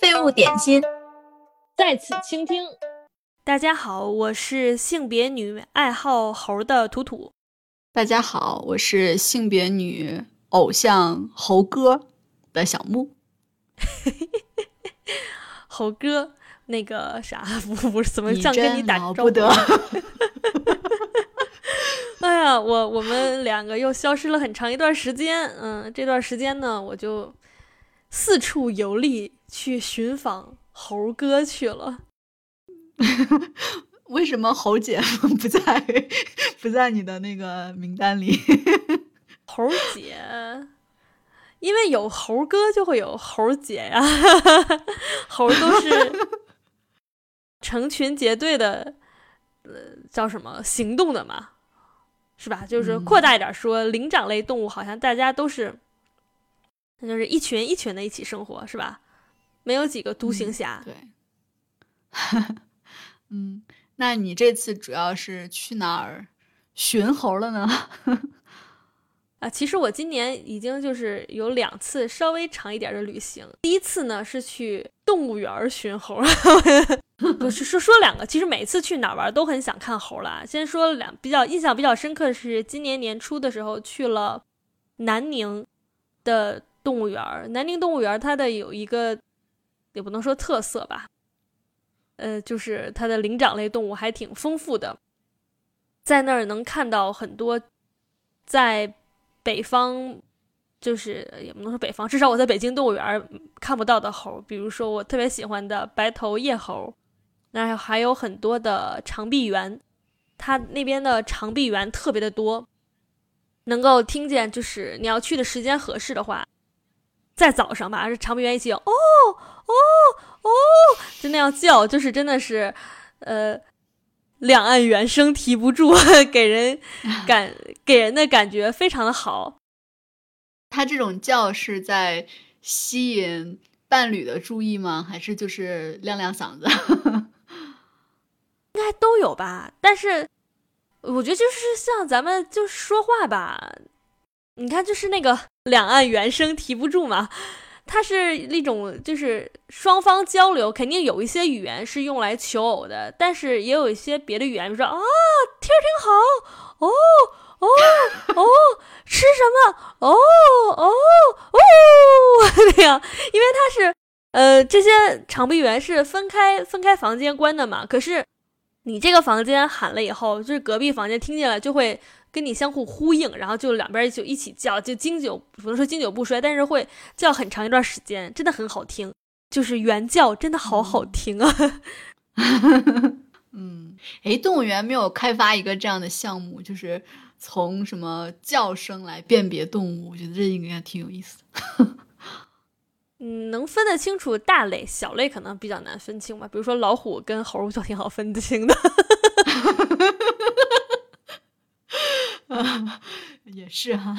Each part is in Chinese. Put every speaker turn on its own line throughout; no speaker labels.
废物点心，
在此倾听。
大家好，我是性别女，爱好猴的图图。
大家好，我是性别女，偶像猴哥的小木。
猴哥，那个啥，不 不是怎么像跟
你
打招呼？
了不得。
哎呀，我我们两个又消失了很长一段时间。嗯，这段时间呢，我就四处游历，去寻访猴哥去了。
为什么猴姐不在不在你的那个名单里？
猴姐，因为有猴哥就会有猴姐呀，猴都是成群结队的，呃，叫什么行动的嘛，是吧？就是扩大一点说，灵长类动物好像大家都是，那就是一群一群的一起生活，是吧？没有几个独行侠。
对，嗯，那你这次主要是去哪儿寻猴了呢？
啊，其实我今年已经就是有两次稍微长一点的旅行。第一次呢是去动物园儿寻猴，不是说说两个，其实每次去哪儿玩都很想看猴啦。先说两比较印象比较深刻的是今年年初的时候去了南宁的动物园儿。南宁动物园儿它的有一个也不能说特色吧，呃，就是它的灵长类动物还挺丰富的，在那儿能看到很多在北方就是也不能说北方，至少我在北京动物园看不到的猴，比如说我特别喜欢的白头叶猴，那还有很多的长臂猿，它那边的长臂猿特别的多，能够听见，就是你要去的时间合适的话，在早上吧，是长臂猿一起哦哦哦，就那样叫，就是真的是，呃。两岸猿声啼不住，给人感给人的感觉非常的好。
它这种叫是在吸引伴侣的注意吗？还是就是亮亮嗓子？
应该都有吧。但是我觉得就是像咱们就说话吧，你看就是那个 两岸猿声啼不住嘛。它是那种，就是双方交流，肯定有一些语言是用来求偶的，但是也有一些别的语言，比如说啊，天儿挺好，哦哦哦，吃什么？哦哦哦，那样，因为它是，呃，这些长臂猿是分开分开房间关的嘛，可是你这个房间喊了以后，就是隔壁房间听见了就会。跟你相互呼应，然后就两边就一起叫，就经久不能说经久不衰，但是会叫很长一段时间，真的很好听。就是原叫真的好好听啊。
嗯，哎，动物园没有开发一个这样的项目，就是从什么叫声来辨别动物，我觉得这应该挺有意思的。
嗯，能分得清楚大类，小类可能比较难分清吧。比如说老虎跟猴就挺好分得清的。
也是哈，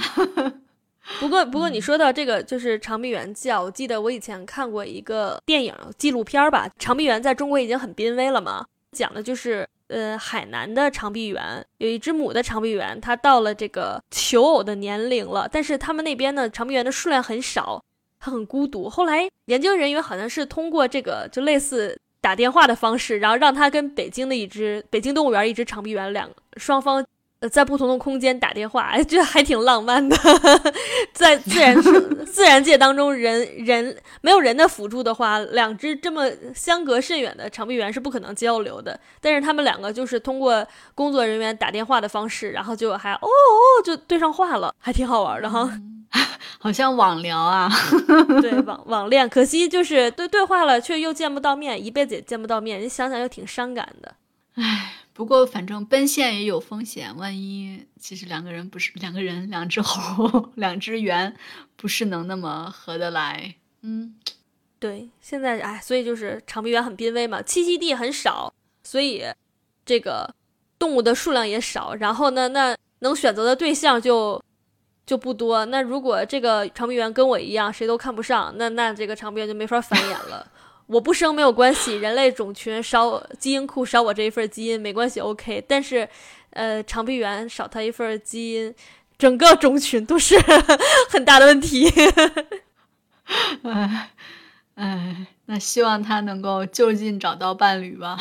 不过不过你说到这个就是长臂猿叫，我记得我以前看过一个电影纪录片吧，长臂猿在中国已经很濒危了嘛，讲的就是呃海南的长臂猿有一只母的长臂猿，它到了这个求偶的年龄了，但是他们那边的长臂猿的数量很少，它很孤独。后来研究人员好像是通过这个就类似打电话的方式，然后让它跟北京的一只北京动物园一只长臂猿两双方。呃，在不同的空间打电话，哎，这还挺浪漫的。在自然 自然界当中，人人没有人的辅助的话，两只这么相隔甚远的长臂猿是不可能交流的。但是他们两个就是通过工作人员打电话的方式，然后就还哦哦就对上话了，还挺好玩的哈。
好像网聊啊，
对网网恋，可惜就是对对话了，却又见不到面，一辈子也见不到面。你想想又挺伤感的，
唉。不过，反正奔现也有风险，万一其实两个人不是两个人，两只猴，两只猿，不是能那么合得来。嗯，
对，现在哎，所以就是长臂猿很濒危嘛，栖息地很少，所以这个动物的数量也少，然后呢，那能选择的对象就就不多。那如果这个长臂猿跟我一样，谁都看不上，那那这个长臂猿就没法繁衍了。我不生没有关系，人类种群少，基因库少我这一份基因没关系，OK。但是，呃，长臂猿少它一份基因，整个种群都是 很大的问题。
哎哎，那希望他能够就近找到伴侣吧。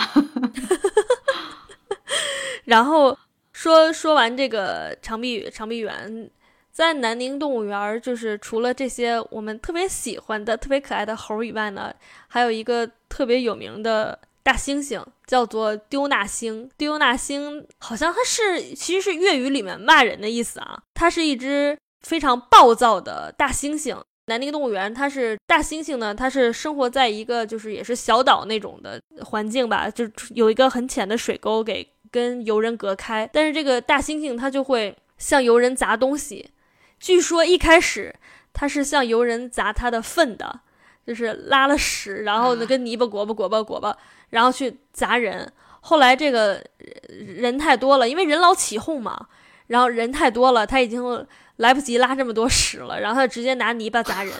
然后说说完这个长臂长臂猿，在南宁动物园，就是除了这些我们特别喜欢的、特别可爱的猴以外呢，还有一个特别有名的大猩猩，叫做丢纳星。丢纳星好像它是其实是粤语里面骂人的意思啊，它是一只非常暴躁的大猩猩。南宁动物园，它是大猩猩呢，它是生活在一个就是也是小岛那种的环境吧，就有一个很浅的水沟给跟游人隔开。但是这个大猩猩它就会向游人砸东西，据说一开始他是向游人砸他的粪的，就是拉了屎，然后呢跟泥巴裹吧裹吧裹吧，然后去砸人。后来这个人太多了，因为人老起哄嘛，然后人太多了，他已经。来不及拉这么多屎了，然后他直接拿泥巴砸人。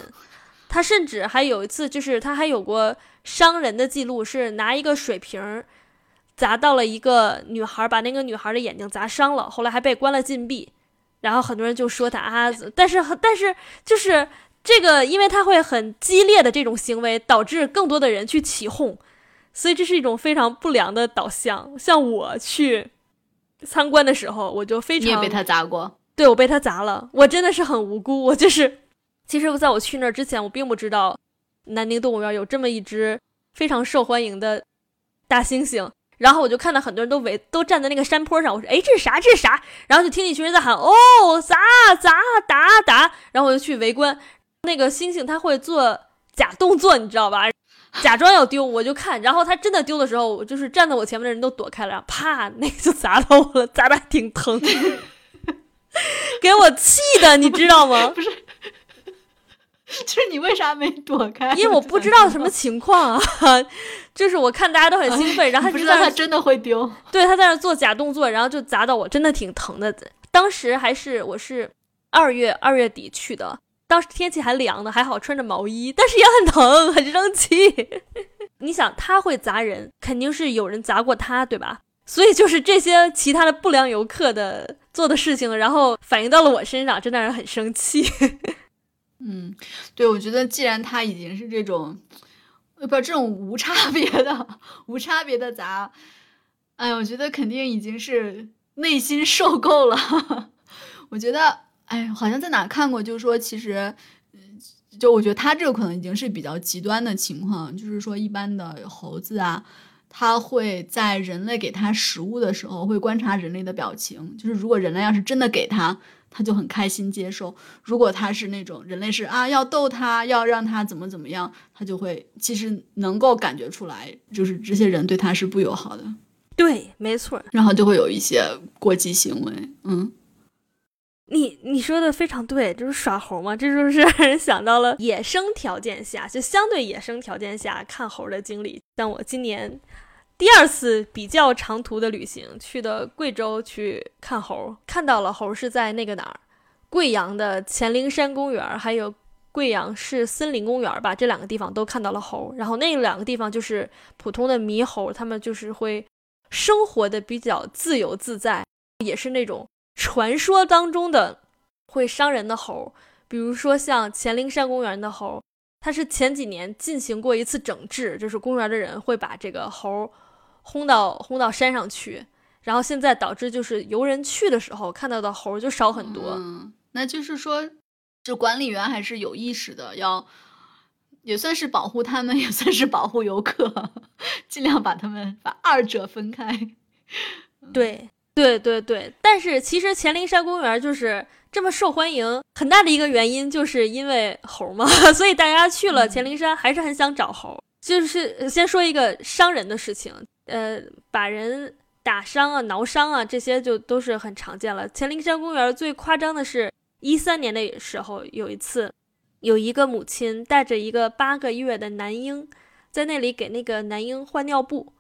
他甚至还有一次，就是他还有过伤人的记录，是拿一个水瓶砸到了一个女孩，把那个女孩的眼睛砸伤了，后来还被关了禁闭。然后很多人就说他阿子，但是但是就是这个，因为他会很激烈的这种行为，导致更多的人去起哄，所以这是一种非常不良的导向。像我去参观的时候，我就非常
你也被他砸过。
对我被他砸了，我真的是很无辜。我就是，其实在我去那儿之前，我并不知道南宁动物园有这么一只非常受欢迎的大猩猩。然后我就看到很多人都围，都站在那个山坡上。我说：“哎，这是啥？这是啥？”然后就听一群人在喊：“哦，砸砸打打！”然后我就去围观。那个猩猩它会做假动作，你知道吧？假装要丢，我就看。然后它真的丢的时候，我就是站在我前面的人都躲开了，啪，那个就砸到我了，砸的还挺疼。给我气的，你知道吗？
不是，就是你为啥没躲开？
因为我不知道什么情况啊。就是我看大家都很兴奋，然后
不知道他真的会丢。
对，他在那做假动作，然后就砸到我，真的挺疼的。当时还是我是二月二月底去的，当时天气还凉呢，还好穿着毛衣，但是也很疼，很生气。你想，他会砸人，肯定是有人砸过他，对吧？所以就是这些其他的不良游客的做的事情，然后反映到了我身上，真的是很生气。
嗯，对，我觉得既然他已经是这种，不这种无差别的、无差别的砸，哎，我觉得肯定已经是内心受够了。我觉得，哎，好像在哪看过，就是说，其实，就我觉得他这个可能已经是比较极端的情况，就是说一般的猴子啊。他会在人类给他食物的时候，会观察人类的表情。就是如果人类要是真的给他，他就很开心接受；如果他是那种人类是啊要逗他，要让他怎么怎么样，他就会其实能够感觉出来，就是这些人对他是不友好的。
对，没错。
然后就会有一些过激行为。嗯，
你你说的非常对，就是耍猴嘛，这就是让人想到了野生条件下，就相对野生条件下看猴的经历。像我今年。第二次比较长途的旅行，去的贵州去看猴，看到了猴是在那个哪儿，贵阳的黔灵山公园，还有贵阳市森林公园吧，这两个地方都看到了猴。然后那两个地方就是普通的猕猴，他们就是会生活的比较自由自在，也是那种传说当中的会伤人的猴，比如说像黔灵山公园的猴，它是前几年进行过一次整治，就是公园的人会把这个猴。轰到轰到山上去，然后现在导致就是游人去的时候看到的猴就少很多。
嗯，那就是说，这管理员还是有意识的，要也算是保护他们，也算是保护游客，尽量把他们把二者分开。
对对对对，但是其实黔灵山公园就是这么受欢迎，很大的一个原因就是因为猴嘛，所以大家去了黔灵山还是很想找猴。就是先说一个伤人的事情。呃，把人打伤啊、挠伤啊，这些就都是很常见了。黔灵山公园最夸张的是，一三年的时候，有一次，有一个母亲带着一个八个月的男婴，在那里给那个男婴换尿布，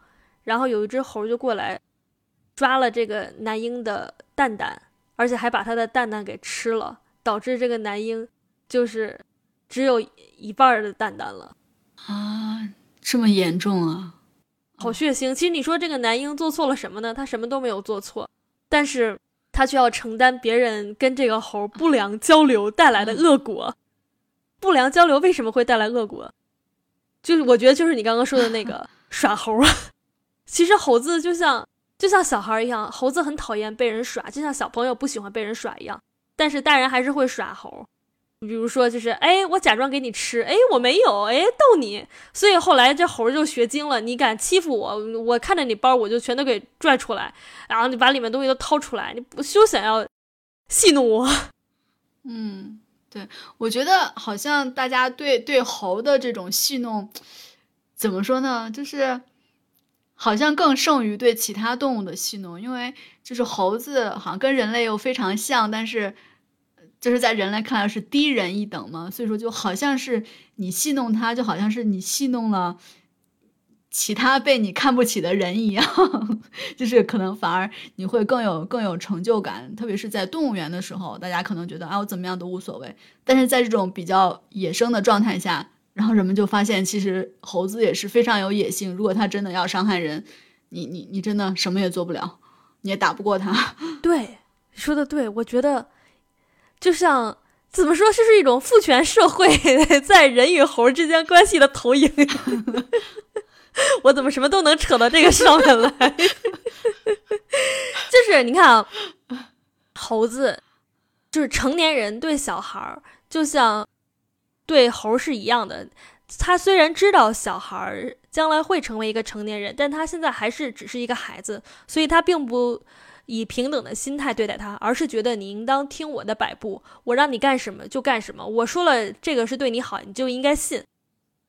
然后有一只猴就过来，抓了这个男婴的蛋蛋，而且还把他的蛋蛋给吃了，导致这个男婴就是只有一半的蛋蛋了。
啊，这么严重啊！
好血腥！其实你说这个男婴做错了什么呢？他什么都没有做错，但是他却要承担别人跟这个猴不良交流带来的恶果。不良交流为什么会带来恶果？就是我觉得就是你刚刚说的那个 耍猴啊。其实猴子就像就像小孩一样，猴子很讨厌被人耍，就像小朋友不喜欢被人耍一样。但是大人还是会耍猴，比如说就是哎，我假装给你吃，哎，我没有，哎，逗你。所以后来这猴就学精了，你敢欺负我，我看着你包，我就全都给拽出来，然后你把里面东西都掏出来，你不休想要戏弄我。
嗯，对，我觉得好像大家对对猴的这种戏弄，怎么说呢？就是好像更胜于对其他动物的戏弄，因为就是猴子好像跟人类又非常像，但是。就是在人来看来是低人一等嘛，所以说就好像是你戏弄他，就好像是你戏弄了其他被你看不起的人一样，就是可能反而你会更有更有成就感。特别是在动物园的时候，大家可能觉得啊我怎么样都无所谓，但是在这种比较野生的状态下，然后人们就发现其实猴子也是非常有野性。如果它真的要伤害人，你你你真的什么也做不了，你也打不过它。
对，说的对，我觉得。就像怎么说，这是一种父权社会 在人与猴之间关系的投影。我怎么什么都能扯到这个上面来？就是你看啊，猴子就是成年人对小孩儿，就像对猴是一样的。他虽然知道小孩儿将来会成为一个成年人，但他现在还是只是一个孩子，所以他并不。以平等的心态对待他，而是觉得你应当听我的摆布，我让你干什么就干什么。我说了这个是对你好，你就应该信。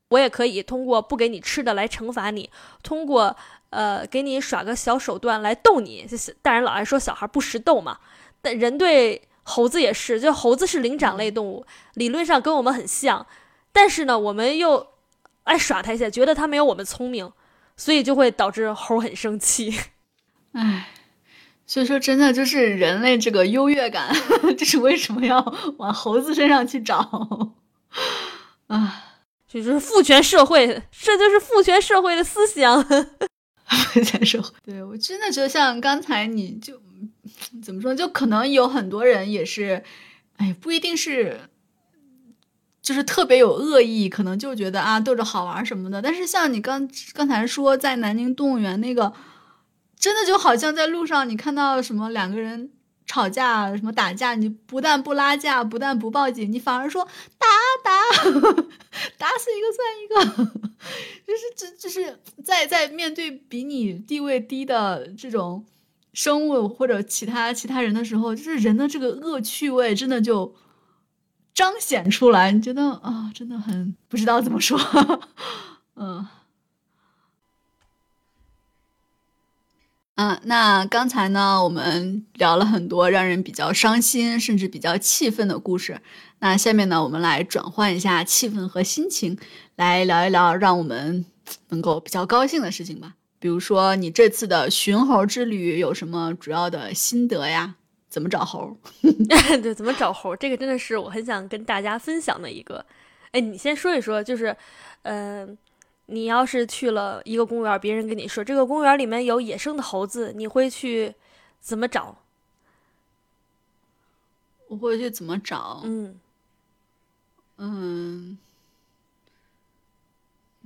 我也可以通过不给你吃的来惩罚你，通过呃给你耍个小手段来逗你。大人老爱说小孩不识逗嘛，但人对猴子也是，就猴子是灵长类动物，理论上跟我们很像，但是呢，我们又爱耍他一下，觉得他没有我们聪明，所以就会导致猴很生气。
唉。所以说，真的就是人类这个优越感，这是为什么要往猴子身上去找啊？
这就是父权社会，这就是父权社会的思想。
父权社会，对我真的觉得像刚才你就怎么说，就可能有很多人也是，哎，不一定是，就是特别有恶意，可能就觉得啊逗着好玩什么的。但是像你刚刚才说在南宁动物园那个。真的就好像在路上，你看到什么两个人吵架、什么打架，你不但不拉架，不但不报警，你反而说打打，打死一个算一个，就是这就是在在面对比你地位低的这种生物或者其他其他人的时候，就是人的这个恶趣味真的就彰显出来。你觉得啊，真的很不知道怎么说，嗯。嗯，那刚才呢，我们聊了很多让人比较伤心，甚至比较气愤的故事。那下面呢，我们来转换一下气氛和心情，来聊一聊让我们能够比较高兴的事情吧。比如说，你这次的寻猴之旅有什么主要的心得呀？怎么找猴？
对，怎么找猴？这个真的是我很想跟大家分享的一个。哎，你先说一说，就是，嗯。你要是去了一个公园，别人跟你说这个公园里面有野生的猴子，你会去怎么找？
我会去怎么找？
嗯
嗯，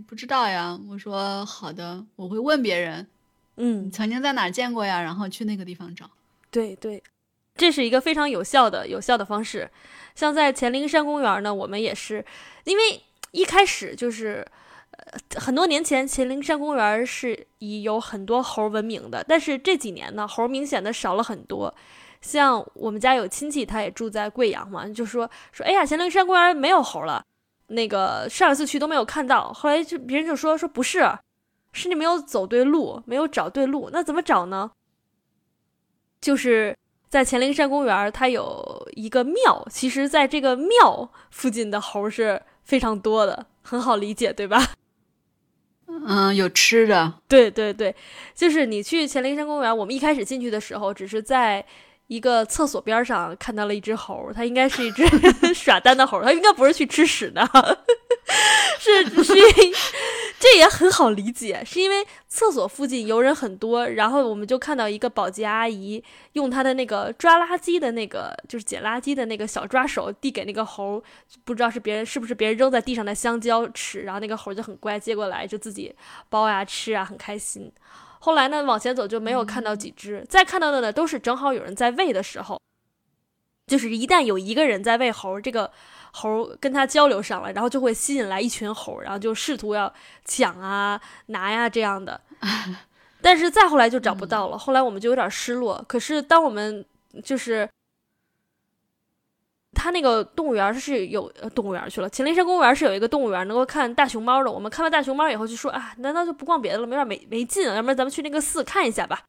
不知道呀。我说好的，我会问别人。
嗯，
曾经在哪见过呀？然后去那个地方找。
对对，这是一个非常有效的有效的方式。像在黔灵山公园呢，我们也是，因为一开始就是。很多年前，秦陵山公园是以有很多猴闻名的，但是这几年呢，猴明显的少了很多。像我们家有亲戚，他也住在贵阳嘛，就说说，哎呀，秦陵山公园没有猴了，那个上一次去都没有看到。后来就别人就说说不是，是你没有走对路，没有找对路。那怎么找呢？就是在黔灵山公园，它有一个庙，其实在这个庙附近的猴是非常多的，很好理解，对吧？
嗯，有吃的，
对对对，就是你去黔灵山公园，我们一开始进去的时候，只是在一个厕所边上看到了一只猴，它应该是一只 耍单的猴，它应该不是去吃屎的，是只是这也很好理解，是因为厕所附近游人很多，然后我们就看到一个保洁阿姨用她的那个抓垃圾的那个，就是捡垃圾的那个小抓手递给那个猴，不知道是别人是不是别人扔在地上的香蕉吃，然后那个猴就很乖，接过来就自己剥呀吃啊，很开心。后来呢，往前走就没有看到几只，再看到的呢都是正好有人在喂的时候，就是一旦有一个人在喂猴，这个。猴跟他交流上了，然后就会吸引来一群猴，然后就试图要抢啊、拿呀这样的。但是再后来就找不到了，后来我们就有点失落。可是当我们就是他那个动物园是有动物园去了，秦岭山公园是有一个动物园能够看大熊猫的。我们看完大熊猫以后就说啊，难道就不逛别的了？有点没没劲，要不然咱们去那个寺看一下吧。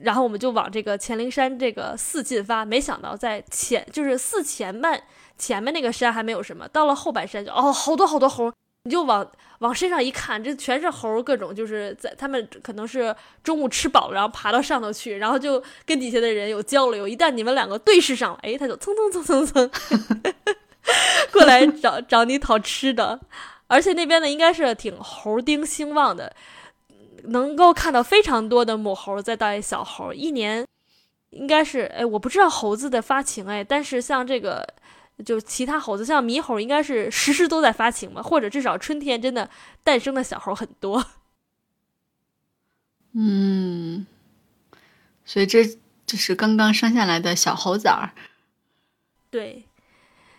然后我们就往这个乾陵山这个寺进发，没想到在前就是寺前半。前面那个山还没有什么，到了后半山就哦，好多好多猴，你就往往身上一看，这全是猴，各种就是在他们可能是中午吃饱了，然后爬到上头去，然后就跟底下的人有交流。一旦你们两个对视上了，哎，他就蹭蹭蹭蹭蹭 过来找找你讨吃的。而且那边呢，应该是挺猴丁兴旺的，能够看到非常多的母猴在带小猴。一年应该是哎，我不知道猴子的发情哎，但是像这个。就其他猴子，像猕猴，应该是时时都在发情嘛，或者至少春天真的诞生的小猴很多。
嗯，所以这就是刚刚生下来的小猴崽儿。
对，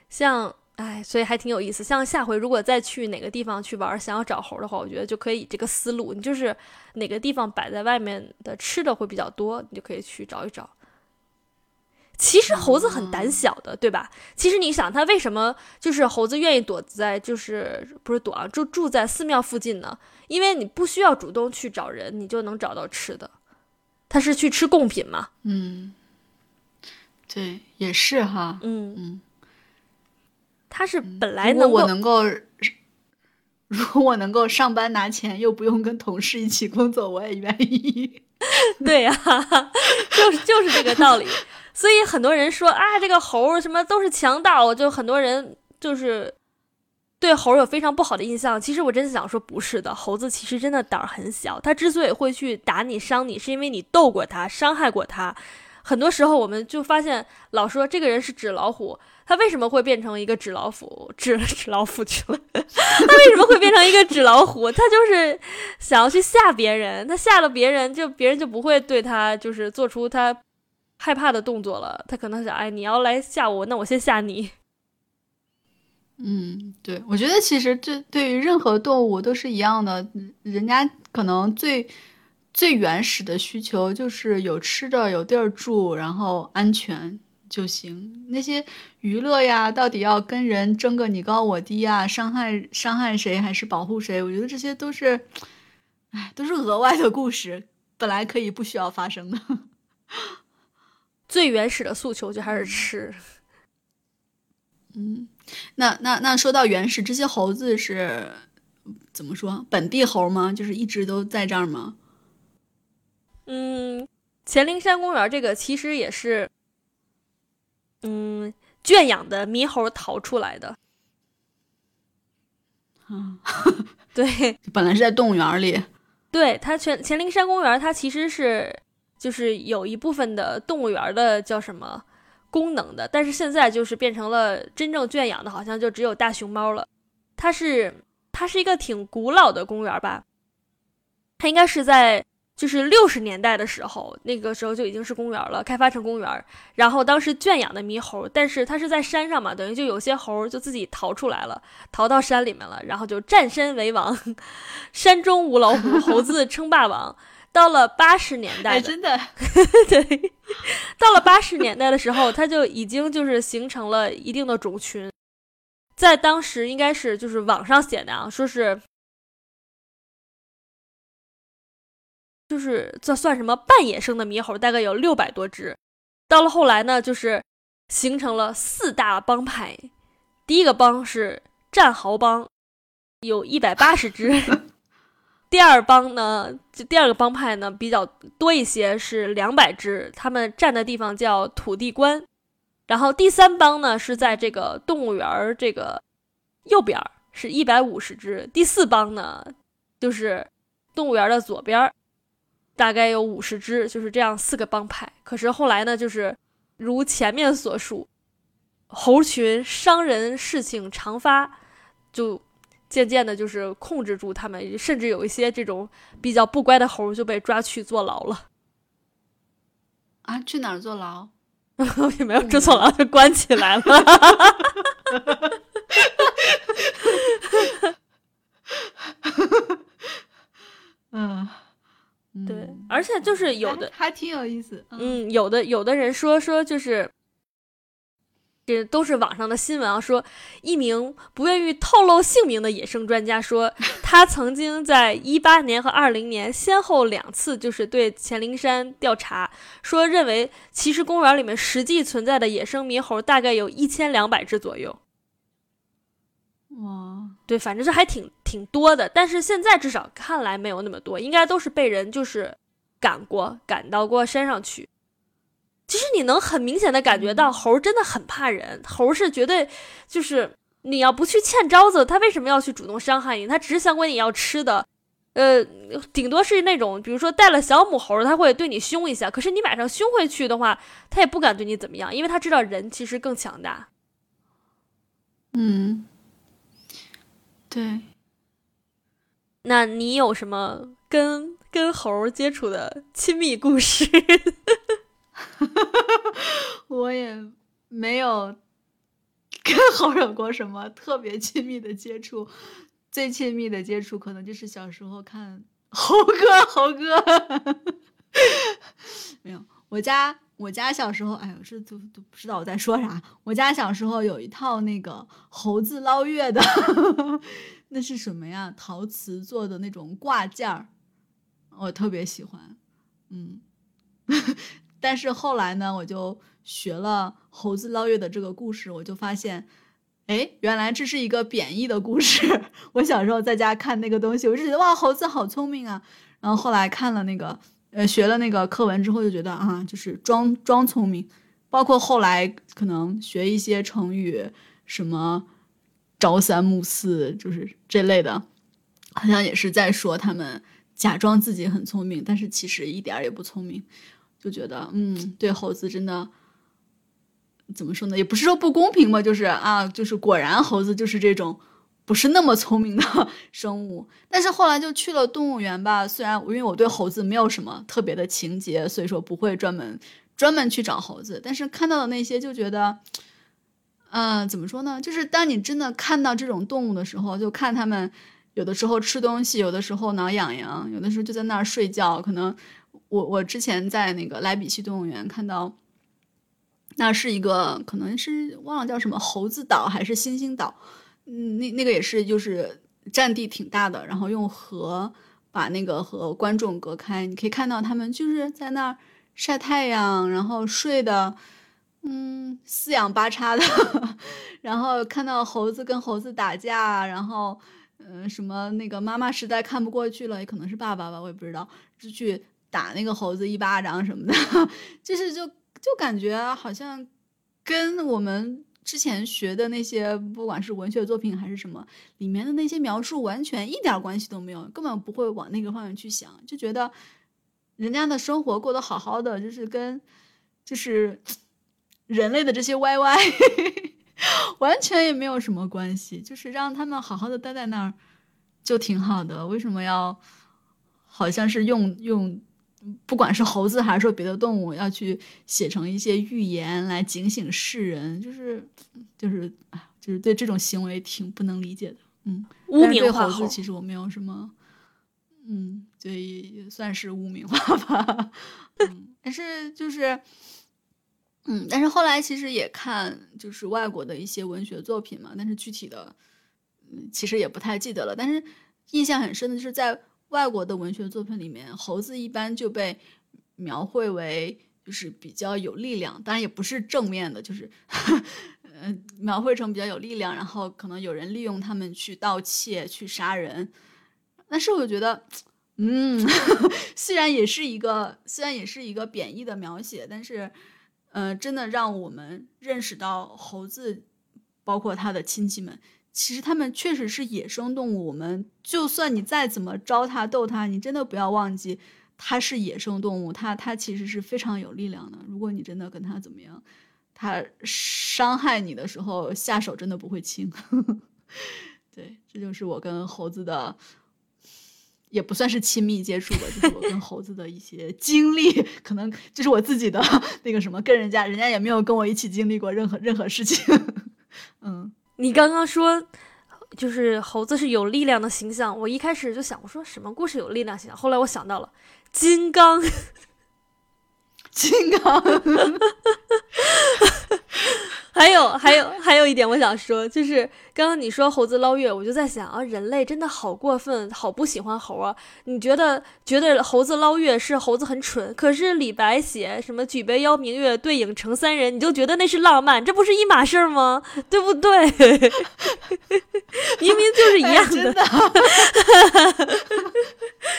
像哎，所以还挺有意思。像下回如果再去哪个地方去玩，想要找猴的话，我觉得就可以这个思路，你就是哪个地方摆在外面的吃的会比较多，你就可以去找一找。其实猴子很胆小的，对吧？其实你想，它为什么就是猴子愿意躲在，就是不是躲啊，就住在寺庙附近呢？因为你不需要主动去找人，你就能找到吃的。它是去吃贡品嘛？
嗯，对，也是哈。
嗯
嗯，
它是本来
能我能够，如果我能够上班拿钱，又不用跟同事一起工作，我也愿意。
对呀，就是就是这个道理。所以很多人说啊，这个猴什么都是强盗，就很多人就是对猴有非常不好的印象。其实我真的想说，不是的，猴子其实真的胆儿很小。它之所以会去打你、伤你，是因为你斗过它、伤害过它。很多时候，我们就发现，老说这个人是纸老虎，他为什么会变成一个纸老虎？纸纸老虎去了，他为什么会变成一个纸老虎？他就是想要去吓别人，他吓了别人，就别人就不会对他就是做出他。害怕的动作了，他可能想，哎，你要来吓我，那我先吓你。
嗯，对，我觉得其实这对于任何动物都是一样的，人家可能最最原始的需求就是有吃的、有地儿住，然后安全就行。那些娱乐呀，到底要跟人争个你高我低啊，伤害伤害谁还是保护谁？我觉得这些都是，哎，都是额外的故事，本来可以不需要发生的。
最原始的诉求就还是吃，
嗯，那那那说到原始，这些猴子是怎么说？本地猴吗？就是一直都在这儿吗？
嗯，黔灵山公园这个其实也是，嗯，圈养的猕猴逃出来的。
啊，
对，
本来是在动物园里。
对，它全黔灵山公园，它其实是。就是有一部分的动物园的叫什么功能的，但是现在就是变成了真正圈养的，好像就只有大熊猫了。它是它是一个挺古老的公园吧？它应该是在就是六十年代的时候，那个时候就已经是公园了，开发成公园。然后当时圈养的猕猴，但是它是在山上嘛，等于就有些猴就自己逃出来了，逃到山里面了，然后就占山为王，山中无老虎，猴子称霸王。到了八十年代，
真的，
对，到了八十年代的时候，它就已经就是形成了一定的种群，在当时应该是就是网上写的啊，说是就是这算什么半野生的猕猴，大概有六百多只。到了后来呢，就是形成了四大帮派，第一个帮是战壕帮，有一百八十只。第二帮呢，就第二个帮派呢比较多一些，是两百只，他们站的地方叫土地关。然后第三帮呢是在这个动物园这个右边，是一百五十只。第四帮呢就是动物园的左边，大概有五十只，就是这样四个帮派。可是后来呢，就是如前面所述，猴群伤人事情常发，就渐渐的就是控制住他们，甚至有一些这种比较不乖的猴就被抓去坐牢了。
啊，去哪儿坐牢？
也没有坐坐牢，就关起来了。
嗯，
对，而且就是有的
还挺有意思。
嗯，有的有的人说说就是，这都是网上的新闻啊。说一名不愿意透露姓名的野生专家说，他曾经在一八年和二零年先后两次就是对黔灵山调查，说认为其实公园里面实际存在的野生猕猴大概有一千两百只左右。
哇，
对，反正就还挺挺多的，但是现在至少看来没有那么多，应该都是被人就是赶过，赶到过山上去。其实你能很明显的感觉到，猴真的很怕人，猴是绝对就是你要不去欠招子，它为什么要去主动伤害你？它只是想管你要吃的，呃，顶多是那种比如说带了小母猴，它会对你凶一下，可是你马上凶回去的话，它也不敢对你怎么样，因为它知道人其实更强大。
嗯。对，
那你有什么跟跟猴接触的亲密故事？
我也没有跟猴有过什么特别亲密的接触，最亲密的接触可能就是小时候看猴哥，猴哥，没有，我家。我家小时候，哎呦，这都都不知道我在说啥。我家小时候有一套那个猴子捞月的，那是什么呀？陶瓷做的那种挂件儿，我特别喜欢。嗯，但是后来呢，我就学了猴子捞月的这个故事，我就发现，哎，原来这是一个贬义的故事。我小时候在家看那个东西，我就觉得哇，猴子好聪明啊。然后后来看了那个。呃，学了那个课文之后就觉得啊，就是装装聪明，包括后来可能学一些成语，什么朝三暮四，就是这类的，好像也是在说他们假装自己很聪明，但是其实一点也不聪明，就觉得嗯，对猴子真的怎么说呢？也不是说不公平吧，就是啊，就是果然猴子就是这种。不是那么聪明的 生物，但是后来就去了动物园吧。虽然因为我对猴子没有什么特别的情节，所以说不会专门专门去找猴子。但是看到的那些就觉得，嗯，怎么说呢？就是当你真的看到这种动物的时候，就看它们有的时候吃东西，有的时候挠痒痒，有的时候就在那儿睡觉。可能我我之前在那个莱比锡动物园看到，那是一个可能是忘了叫什么猴子岛还是星星岛。嗯，那那个也是，就是占地挺大的，然后用河把那个和观众隔开。你可以看到他们就是在那儿晒太阳，然后睡的，嗯，四仰八叉的。然后看到猴子跟猴子打架，然后，嗯，什么那个妈妈实在看不过去了，也可能是爸爸吧，我也不知道，就去打那个猴子一巴掌什么的。就是就就感觉好像跟我们。之前学的那些，不管是文学作品还是什么，里面的那些描述，完全一点关系都没有，根本不会往那个方面去想，就觉得人家的生活过得好好的，就是跟就是 人类的这些歪歪 完全也没有什么关系，就是让他们好好的待在那儿就挺好的，为什么要好像是用用？不管是猴子还是说别的动物，要去写成一些寓言来警醒世人，就是就是啊，就是对这种行为挺不能理解的。嗯，
污名
化猴子其实我没有什么，嗯，对，也算是污名化吧。嗯，但是就是，嗯，但是后来其实也看就是外国的一些文学作品嘛，但是具体的，嗯，其实也不太记得了。但是印象很深的就是在。外国的文学作品里面，猴子一般就被描绘为就是比较有力量，当然也不是正面的，就是呃描绘成比较有力量，然后可能有人利用他们去盗窃、去杀人。但是我觉得，嗯，虽然也是一个虽然也是一个贬义的描写，但是嗯，真的让我们认识到猴子，包括他的亲戚们。其实它们确实是野生动物。我们就算你再怎么招它、逗它，你真的不要忘记，它是野生动物，它它其实是非常有力量的。如果你真的跟它怎么样，它伤害你的时候，下手真的不会轻。对，这就是我跟猴子的。也不算是亲密接触吧，就是我跟猴子的一些经历，可能就是我自己的 那个什么，跟人家人家也没有跟我一起经历过任何任何事情。嗯，
你刚刚说就是猴子是有力量的形象，我一开始就想，我说什么故事有力量形象？后来我想到了金刚，
金刚。
还有还有还有一点我想说，就是刚刚你说猴子捞月，我就在想啊，人类真的好过分，好不喜欢猴啊！你觉得觉得猴子捞月是猴子很蠢，可是李白写什么举杯邀明月，对影成三人，你就觉得那是浪漫，这不是一码事儿吗？对不对？明明就是一样的，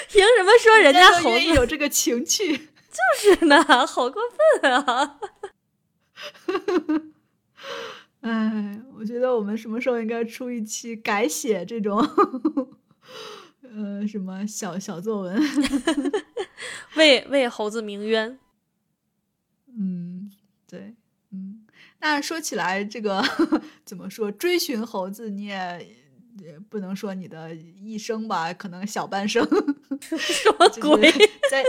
凭什么说人家猴子
有这个情趣？
就是呢，好过分啊！
哎，我觉得我们什么时候应该出一期改写这种，呃，什么小小作文，
为为猴子鸣冤。
嗯，对，嗯，那说起来，这个 怎么说？追寻猴子，你也也不能说你的一生吧，可能小半生。
什么鬼？在，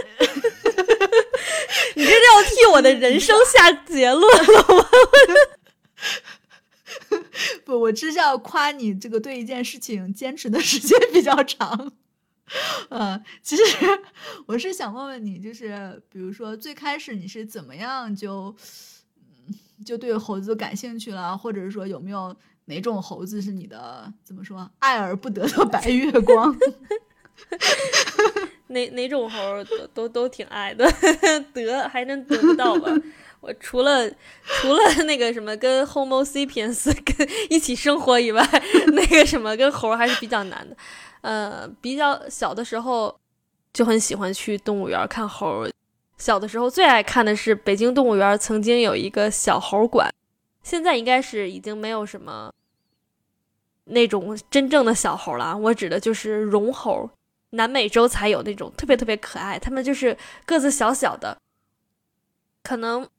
你这是要替我的人生下结论了吗？
不，我只是要夸你这个对一件事情坚持的时间比较长。嗯，其实我是想问问你，就是比如说最开始你是怎么样就就对猴子感兴趣了，或者是说有没有哪种猴子是你的怎么说爱而不得的白月光？
哪哪种猴都都都挺爱的，得还能得不到吧？我除了除了那个什么跟 Homo sapiens 跟一起生活以外，那个什么跟猴还是比较难的。呃，比较小的时候就很喜欢去动物园看猴。小的时候最爱看的是北京动物园曾经有一个小猴馆，现在应该是已经没有什么那种真正的小猴了。我指的就是绒猴，南美洲才有那种特别特别可爱，它们就是个子小小的，可能。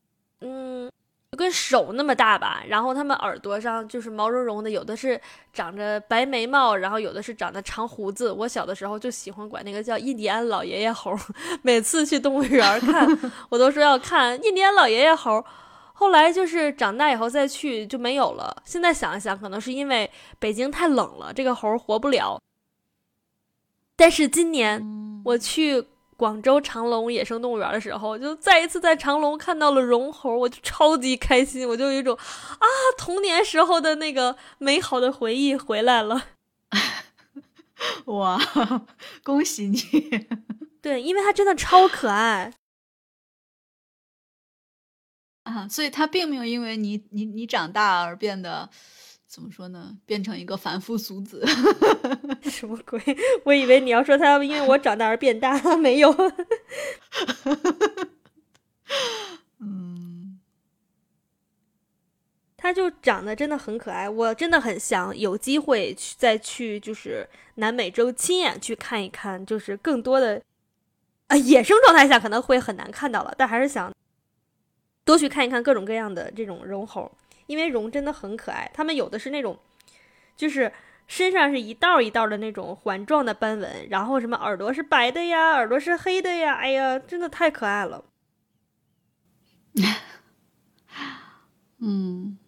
嗯，跟手那么大吧，然后它们耳朵上就是毛茸茸的，有的是长着白眉毛，然后有的是长着长胡子。我小的时候就喜欢管那个叫印第安老爷爷猴，每次去动物园看，我都说要看印第安老爷爷猴。后来就是长大以后再去就没有了。现在想一想，可能是因为北京太冷了，这个猴活不了。但是今年我去。广州长隆野生动物园的时候，就再一次在长隆看到了绒猴，我就超级开心，我就有一种啊童年时候的那个美好的回忆回来了。
哇，恭喜你！
对，因为它真的超可爱
啊，所以它并没有因为你你你长大而变得。怎么说呢？变成一个凡夫俗子，
什么鬼？我以为你要说他因为我长大而变大，没有。
嗯，
他就长得真的很可爱，我真的很想有机会去再去，就是南美洲亲眼去看一看，就是更多的啊，野生状态下可能会很难看到了，但还是想多去看一看各种各样的这种绒猴。因为绒真的很可爱，它们有的是那种，就是身上是一道一道的那种环状的斑纹，然后什么耳朵是白的呀，耳朵是黑的呀，哎呀，真的太可爱了。
嗯，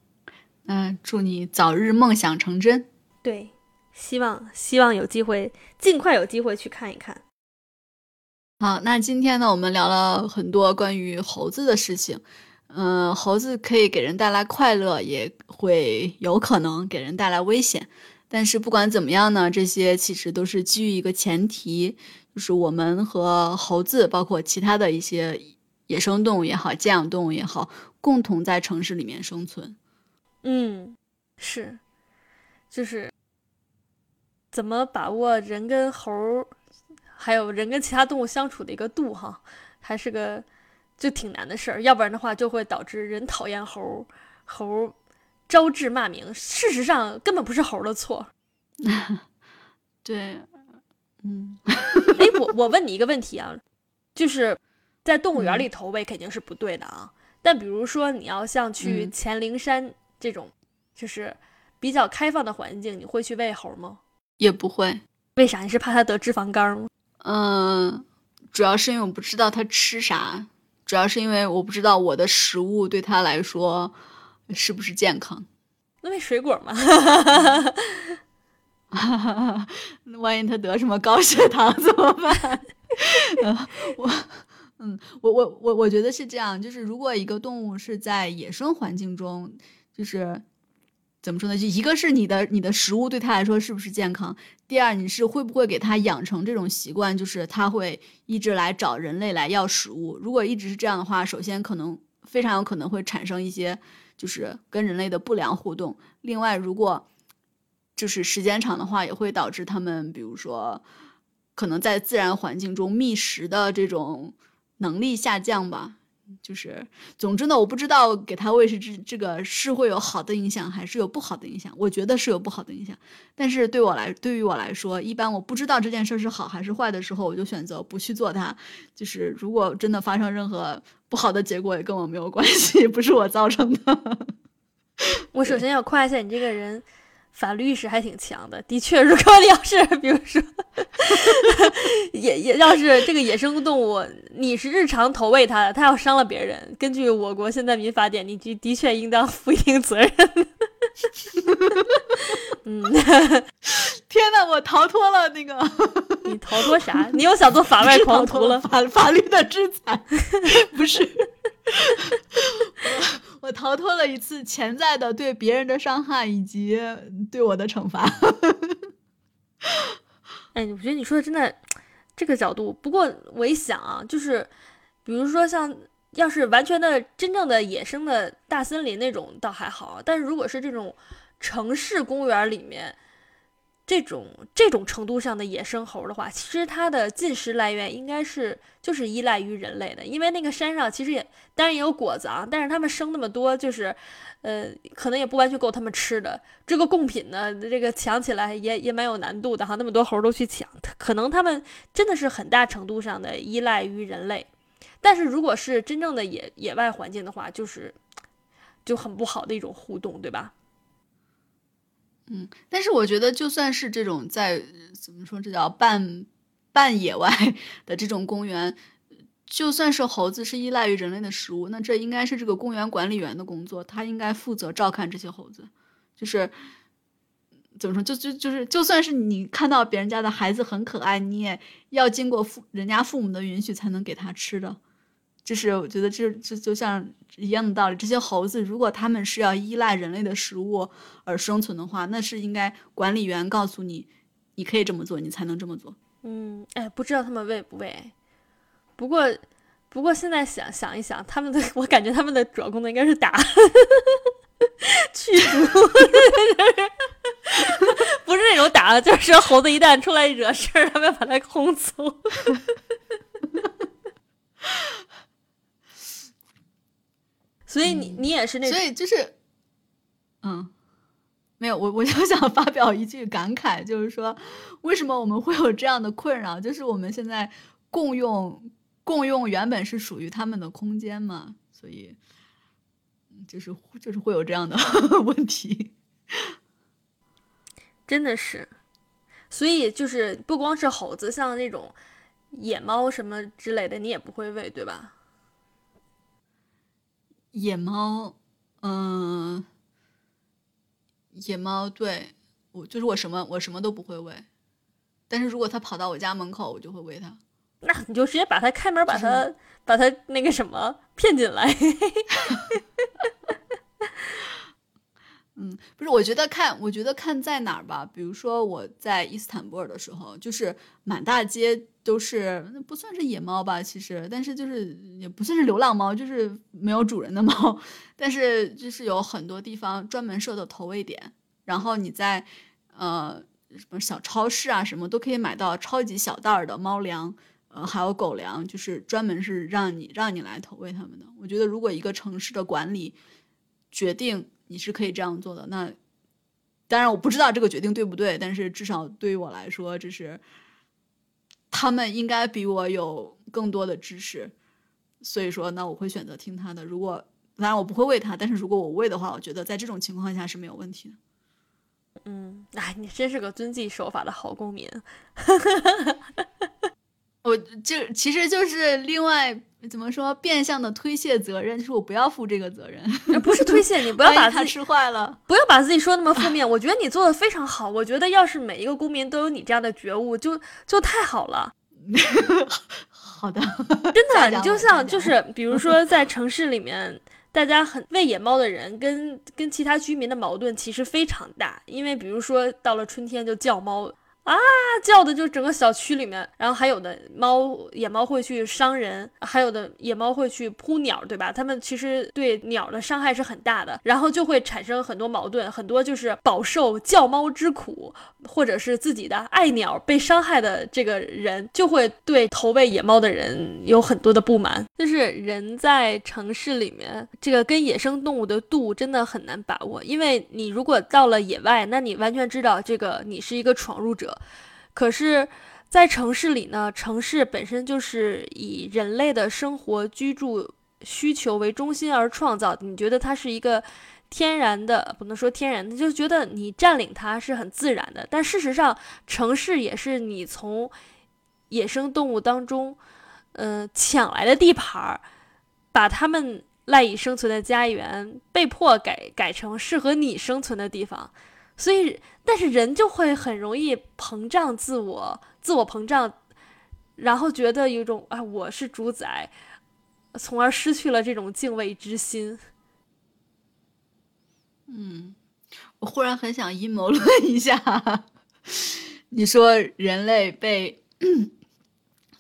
那祝你早日梦想成真。
对，希望希望有机会，尽快有机会去看一看。
好，那今天呢，我们聊了很多关于猴子的事情。嗯，猴子可以给人带来快乐，也会有可能给人带来危险。但是不管怎么样呢，这些其实都是基于一个前提，就是我们和猴子，包括其他的一些野生动物也好，圈养动物也好，共同在城市里面生存。
嗯，是，就是怎么把握人跟猴，还有人跟其他动物相处的一个度，哈，还是个。就挺难的事儿，要不然的话就会导致人讨厌猴，猴招致骂名。事实上，根本不是猴的错。
对，嗯，
哎，我我问你一个问题啊，就是在动物园里投喂肯定是不对的啊。但比如说你要像去黔灵山这种，就是比较开放的环境，你会去喂猴吗？
也不会。
为啥？你是怕它得脂肪肝吗？
嗯，主要是因为我不知道它吃啥，主要是因为我不知道我的食物对它来说是不是健康。
那喂水果嘛。
万一他得什么高血糖怎么办？我，嗯，我我我我觉得是这样，就是如果一个动物是在野生环境中，就是怎么说呢？就一个是你的你的食物对它来说是不是健康？第二，你是会不会给它养成这种习惯，就是它会一直来找人类来要食物？如果一直是这样的话，首先可能非常有可能会产生一些就是跟人类的不良互动。另外，如果就是时间长的话，也会导致他们，比如说，可能在自然环境中觅食的这种能力下降吧。就是，总之呢，我不知道给他喂食这这个是会有好的影响，还是有不好的影响。我觉得是有不好的影响，但是对我来，对于我来说，一般我不知道这件事是好还是坏的时候，我就选择不去做它。就是如果真的发生任何不好的结果，也跟我没有关系，不是我造成的。
我首先要夸一下你这个人。法律意识还挺强的，的确，如果你要是 比如说，也也要是这个野生动物，你是日常投喂它，它要伤了别人，根据我国现在民法典，你的的确应当 负一定责任。嗯，
天哪，我逃脱了那个，
你逃脱啥？你又想做法外狂徒了？
法法律的制裁，不是。我逃脱了一次潜在的对别人的伤害以及对我的惩罚。
哎，我觉得你说的真的这个角度。不过我一想啊，就是比如说像要是完全的真正的野生的大森林那种倒还好，但是如果是这种城市公园里面。这种这种程度上的野生猴的话，其实它的进食来源应该是就是依赖于人类的，因为那个山上其实也当然也有果子啊，但是它们生那么多，就是呃可能也不完全够它们吃的。这个贡品呢，这个抢起来也也蛮有难度的哈，那么多猴都去抢，可能它们真的是很大程度上的依赖于人类。但是如果是真正的野野外环境的话，就是就很不好的一种互动，对吧？
嗯，但是我觉得，就算是这种在怎么说，这叫半半野外的这种公园，就算是猴子是依赖于人类的食物，那这应该是这个公园管理员的工作，他应该负责照看这些猴子。就是怎么说，就就就是，就算是你看到别人家的孩子很可爱，你也要经过父人家父母的允许才能给他吃的。就是我觉得这这就像一样的道理，这些猴子如果他们是要依赖人类的食物而生存的话，那是应该管理员告诉你，你可以这么做，你才能这么做。
嗯，哎，不知道他们喂不喂？不过，不过现在想想一想，他们的我感觉他们的主要工作应该是打 驱逐，不是那种打，就是说猴子一旦出来惹事儿，他们要把它轰走。所以你你也是那，
所以就是，嗯，没有我我就想发表一句感慨，就是说，为什么我们会有这样的困扰？就是我们现在共用共用原本是属于他们的空间嘛，所以，就是就是会有这样的 问题，
真的是，所以就是不光是猴子，像那种野猫什么之类的，你也不会喂，对吧？
野猫，嗯，野猫对我就是我什么我什么都不会喂，但是如果它跑到我家门口，我就会喂它。
那你就直接把它开门，把它把它那个什么骗进来。
嗯，不是，我觉得看，我觉得看在哪儿吧。比如说我在伊斯坦布尔的时候，就是满大街都是，不算是野猫吧，其实，但是就是也不算是流浪猫，就是没有主人的猫。但是就是有很多地方专门设的投喂点，然后你在呃什么小超市啊什么都可以买到超级小袋儿的猫粮，呃还有狗粮，就是专门是让你让你来投喂它们的。我觉得如果一个城市的管理决定。你是可以这样做的。那当然我不知道这个决定对不对，但是至少对于我来说，这是他们应该比我有更多的知识，所以说那我会选择听他的。如果当然我不会喂他，但是如果我喂的话，我觉得在这种情况下是没有问题的。
嗯，哎，你真是个遵纪守法的好公民。
我就其实就是另外怎么说变相的推卸责任，就是我不要负这个责任，
不是推卸，你不要把
他吃坏了，
不要把自己说那么负面。我觉得你做的非常好，我觉得要是每一个公民都有你这样的觉悟，就就太好了。
好的，
真的，你就像就是比如说在城市里面。大家很喂野猫的人跟跟其他居民的矛盾其实非常大，因为比如说到了春天就叫猫。啊，叫的就整个小区里面，然后还有的猫野猫会去伤人，还有的野猫会去扑鸟，对吧？它们其实对鸟的伤害是很大的，然后就会产生很多矛盾，很多就是饱受叫猫之苦，或者是自己的爱鸟被伤害的这个人，就会对投喂野猫的人有很多的不满。就是人在城市里面，这个跟野生动物的度真的很难把握，因为你如果到了野外，那你完全知道这个你是一个闯入者。可是，在城市里呢，城市本身就是以人类的生活居住需求为中心而创造的。你觉得它是一个天然的，不能说天然的，就觉得你占领它是很自然的。但事实上，城市也是你从野生动物当中，呃，抢来的地盘儿，把它们赖以生存的家园被迫改改成适合你生存的地方。所以，但是人就会很容易膨胀自我，自我膨胀，然后觉得有种啊，我是主宰，从而失去了这种敬畏之心。
嗯，我忽然很想阴谋论一下，你说人类被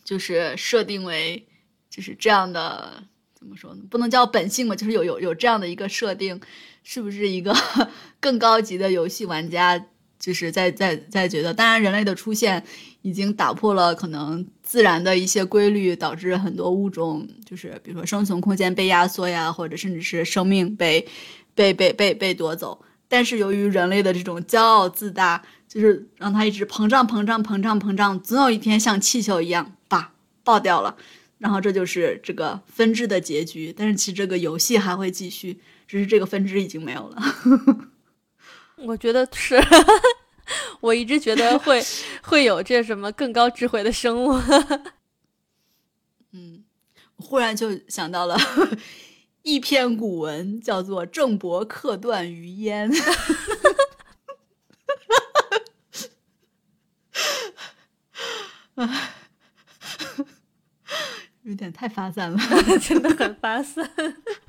就是设定为就是这样的，怎么说呢？不能叫本性嘛，就是有有有这样的一个设定。是不是一个 更高级的游戏玩家，就是在在在觉得，当然人类的出现已经打破了可能自然的一些规律，导致很多物种就是比如说生存空间被压缩呀，或者甚至是生命被被被被被夺走。但是由于人类的这种骄傲自大，就是让它一直膨胀膨胀膨胀膨胀，总有一天像气球一样吧爆掉了。然后这就是这个分支的结局。但是其实这个游戏还会继续。只是这个分支已经没有了，
我觉得是，我一直觉得会 会有这什么更高智慧的生物。
嗯，忽然就想到了一篇古文，叫做《郑伯克段于鄢》，有点太发散了，
真的很发散。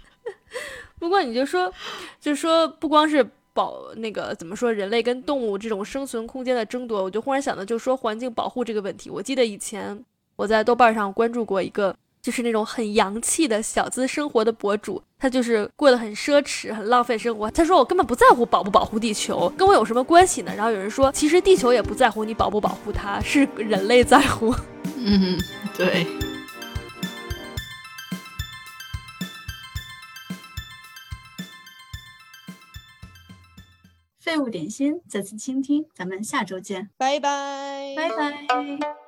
不过你就说，就说，不光是保那个怎么说，人类跟动物这种生存空间的争夺，我就忽然想到，就说环境保护这个问题。我记得以前我在豆瓣上关注过一个，就是那种很洋气的小资生活的博主，他就是过得很奢侈、很浪费生活。他说我根本不在乎保不保护地球，跟我有什么关系呢？然后有人说，其实地球也不在乎你保不保护它，是人类在乎。
嗯，对。
废物点心，再次倾听，咱们下周见，
拜拜，
拜拜。